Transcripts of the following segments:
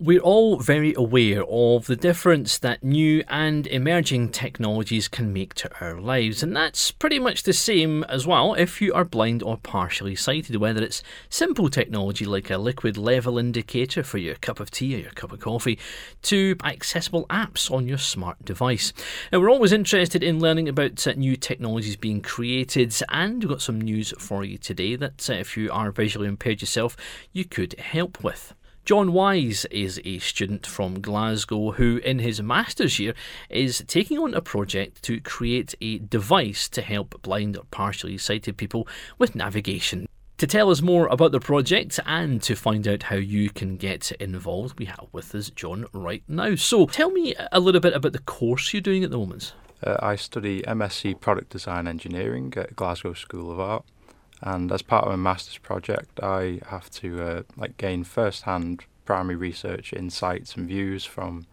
We're all very aware of the difference that new and emerging technologies can make to our lives, and that's pretty much the same as well if you are blind or partially sighted, whether it's simple technology like a liquid level indicator for your cup of tea or your cup of coffee, to accessible apps on your smart device. Now, we're always interested in learning about uh, new technologies being created, and we've got some news for you today that uh, if you are visually impaired yourself, you could help with. John Wise is a student from Glasgow who, in his master's year, is taking on a project to create a device to help blind or partially sighted people with navigation. To tell us more about the project and to find out how you can get involved, we have with us John right now. So, tell me a little bit about the course you're doing at the moment. Uh, I study MSc Product Design Engineering at Glasgow School of Art and as part of my master's project, I have to uh, like gain first-hand primary research insights and views from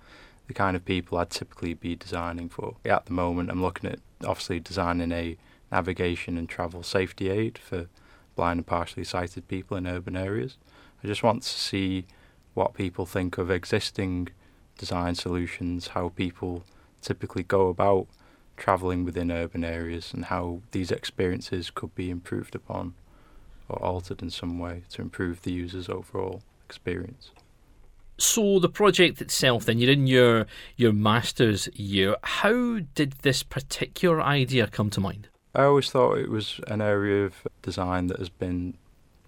the kind of people I'd typically be designing for. At the moment, I'm looking at obviously designing a navigation and travel safety aid for blind and partially sighted people in urban areas. I just want to see what people think of existing design solutions, how people typically go about travelling within urban areas and how these experiences could be improved upon or altered in some way to improve the user's overall experience. So the project itself, then you're in your your master's year. How did this particular idea come to mind? I always thought it was an area of design that has been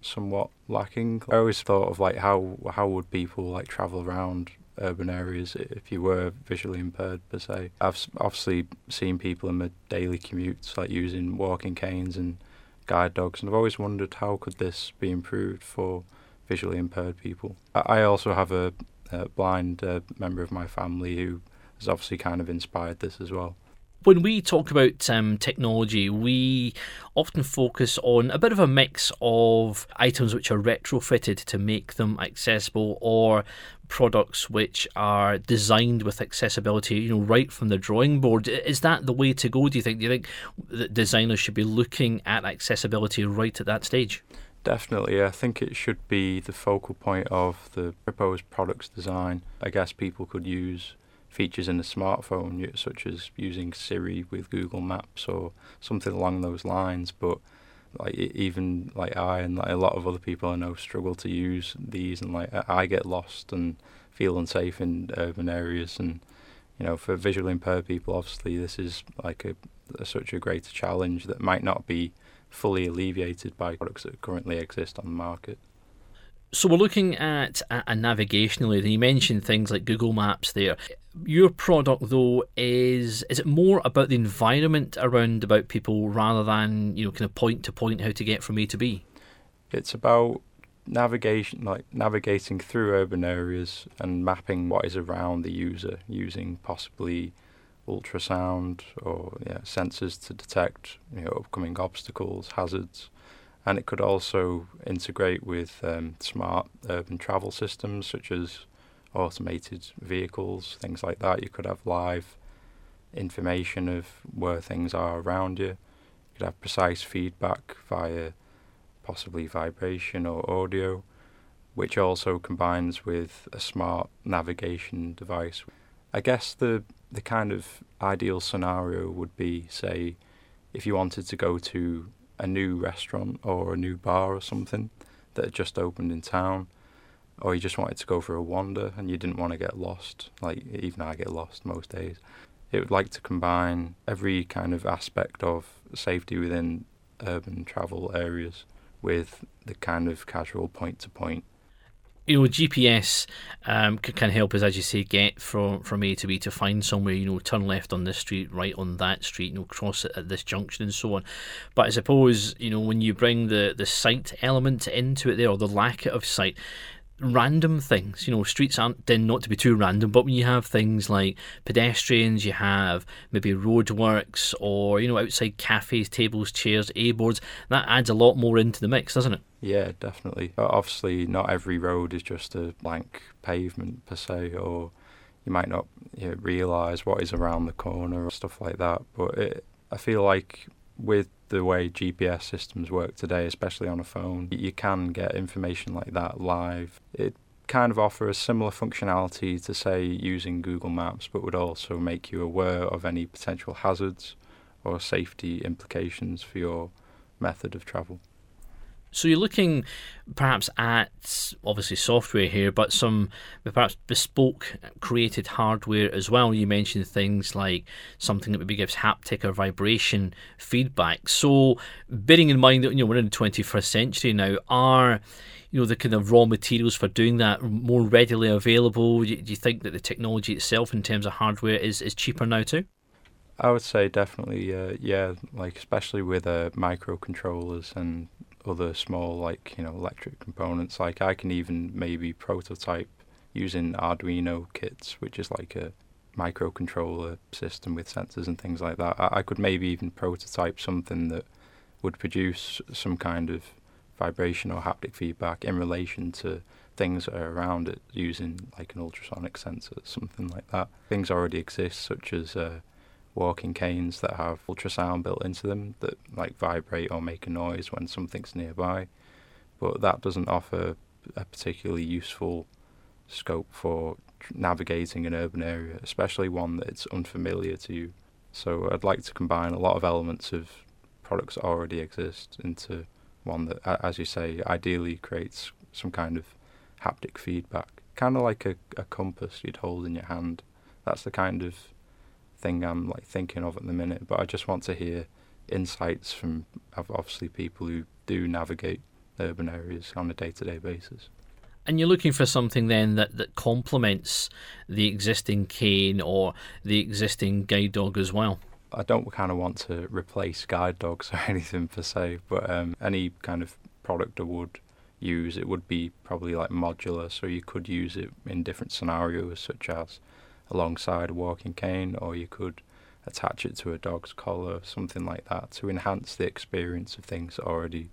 somewhat lacking. I always thought of like how how would people like travel around urban areas if you were visually impaired per se. I've obviously seen people in my daily commutes like using walking canes and guide dogs, and I've always wondered how could this be improved for visually impaired people. I also have a, a blind uh, member of my family who has obviously kind of inspired this as well when we talk about um, technology, we often focus on a bit of a mix of items which are retrofitted to make them accessible or products which are designed with accessibility, you know, right from the drawing board. Is that the way to go, do you think? Do you think that designers should be looking at accessibility right at that stage? Definitely, I think it should be the focal point of the proposed product's design. I guess people could use features in a smartphone, such as using Siri with Google Maps or something along those lines. But like even like I and like a lot of other people I know struggle to use these, and like I get lost and feel unsafe in urban areas. And you know, for visually impaired people, obviously this is like a, a such a greater challenge that might not be fully alleviated by products that currently exist on the market. So we're looking at a, navigational area. You mentioned things like Google Maps there. Your product, though, is is it more about the environment around about people rather than you know kind of point to point how to get from A to B? It's about navigation, like navigating through urban areas and mapping what is around the user using possibly ultrasound or yeah, sensors to detect you know upcoming obstacles, hazards and it could also integrate with um, smart urban travel systems such as automated vehicles, things like that. You could have live information of where things are around you. You could have precise feedback via possibly vibration or audio, which also combines with a smart navigation device. I guess the the kind of ideal scenario would be, say, if you wanted to go to a new restaurant or a new bar or something that had just opened in town, or you just wanted to go for a wander and you didn't want to get lost, like even I get lost most days. It would like to combine every kind of aspect of safety within urban travel areas with the kind of casual point to point you know, GPS um, can help us, as you say, get from, from A to B to find somewhere, you know, turn left on this street, right on that street, you know, cross it at this junction and so on. But I suppose, you know, when you bring the, the sight element into it there, or the lack of sight, random things. You know, streets aren't then not to be too random, but when you have things like pedestrians, you have maybe roadworks or, you know, outside cafes, tables, chairs, A boards, that adds a lot more into the mix, doesn't it? Yeah, definitely. Obviously, not every road is just a blank pavement per se, or you might not you know, realise what is around the corner or stuff like that. But it, I feel like with the way GPS systems work today, especially on a phone, you can get information like that live. It kind of offer a similar functionality to, say, using Google Maps, but would also make you aware of any potential hazards or safety implications for your method of travel. So you're looking perhaps at obviously software here, but some perhaps bespoke created hardware as well. You mentioned things like something that maybe gives haptic or vibration feedback. So bearing in mind that you know we're in the 21st century now, are you know the kind of raw materials for doing that more readily available? Do you think that the technology itself, in terms of hardware, is is cheaper now too? I would say definitely, uh, yeah. Like especially with uh, microcontrollers and other small like you know electric components. Like I can even maybe prototype using Arduino kits, which is like a microcontroller system with sensors and things like that. I, I could maybe even prototype something that would produce some kind of vibration or haptic feedback in relation to things that are around it using like an ultrasonic sensor, something like that. Things already exist, such as uh, walking canes that have ultrasound built into them that like vibrate or make a noise when something's nearby. But that doesn't offer a particularly useful scope for navigating an urban area, especially one that's unfamiliar to you. So I'd like to combine a lot of elements of products that already exist into one that, as you say, ideally creates some kind of haptic feedback, kind of like a, a compass you'd hold in your hand. That's the kind of thing I'm like thinking of at the minute. But I just want to hear insights from obviously people who do navigate urban areas on a day-to-day basis. And you're looking for something then that, that complements the existing cane or the existing guide dog as well. I don't kind of want to replace guide dogs or anything per se, but um, any kind of product I would use, it would be probably like modular, so you could use it in different scenarios, such as alongside a walking cane, or you could attach it to a dog's collar, something like that, to enhance the experience of things that already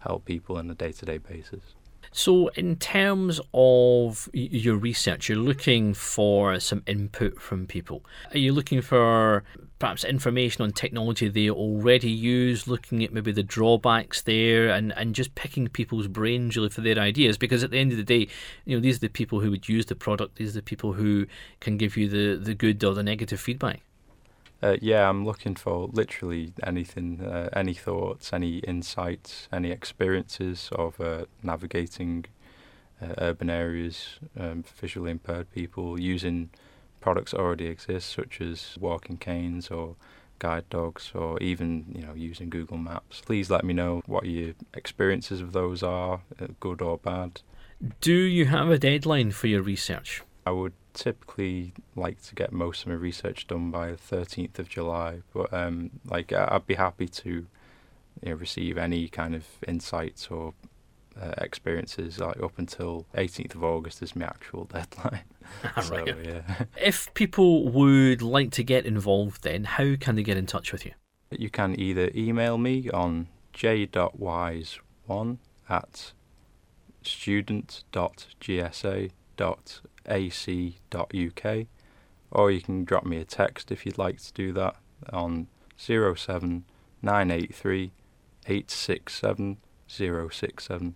help people on a day to day basis. So, in terms of your research, you're looking for some input from people. Are you looking for perhaps information on technology they already use, looking at maybe the drawbacks there, and, and just picking people's brains really for their ideas? Because at the end of the day, you know, these are the people who would use the product, these are the people who can give you the, the good or the negative feedback. Uh, yeah, I'm looking for literally anything, uh, any thoughts, any insights, any experiences of uh, navigating uh, urban areas, um, visually impaired people using products that already exist, such as walking canes or guide dogs, or even you know using Google Maps. Please let me know what your experiences of those are, uh, good or bad. Do you have a deadline for your research? I would typically like to get most of my research done by the 13th of July, but um, like I'd be happy to you know, receive any kind of insights or uh, experiences like up until 18th of August is my actual deadline. so, yeah. If people would like to get involved, then how can they get in touch with you? You can either email me on j.wise1 at student.gsa.com ac.uk, or you can drop me a text if you'd like to do that on 07983 867 067.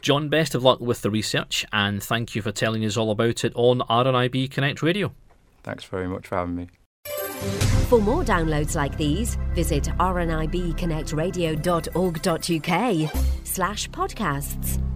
John, best of luck with the research and thank you for telling us all about it on RNIB Connect Radio. Thanks very much for having me. For more downloads like these, visit rnibconnectradio.org.uk slash podcasts.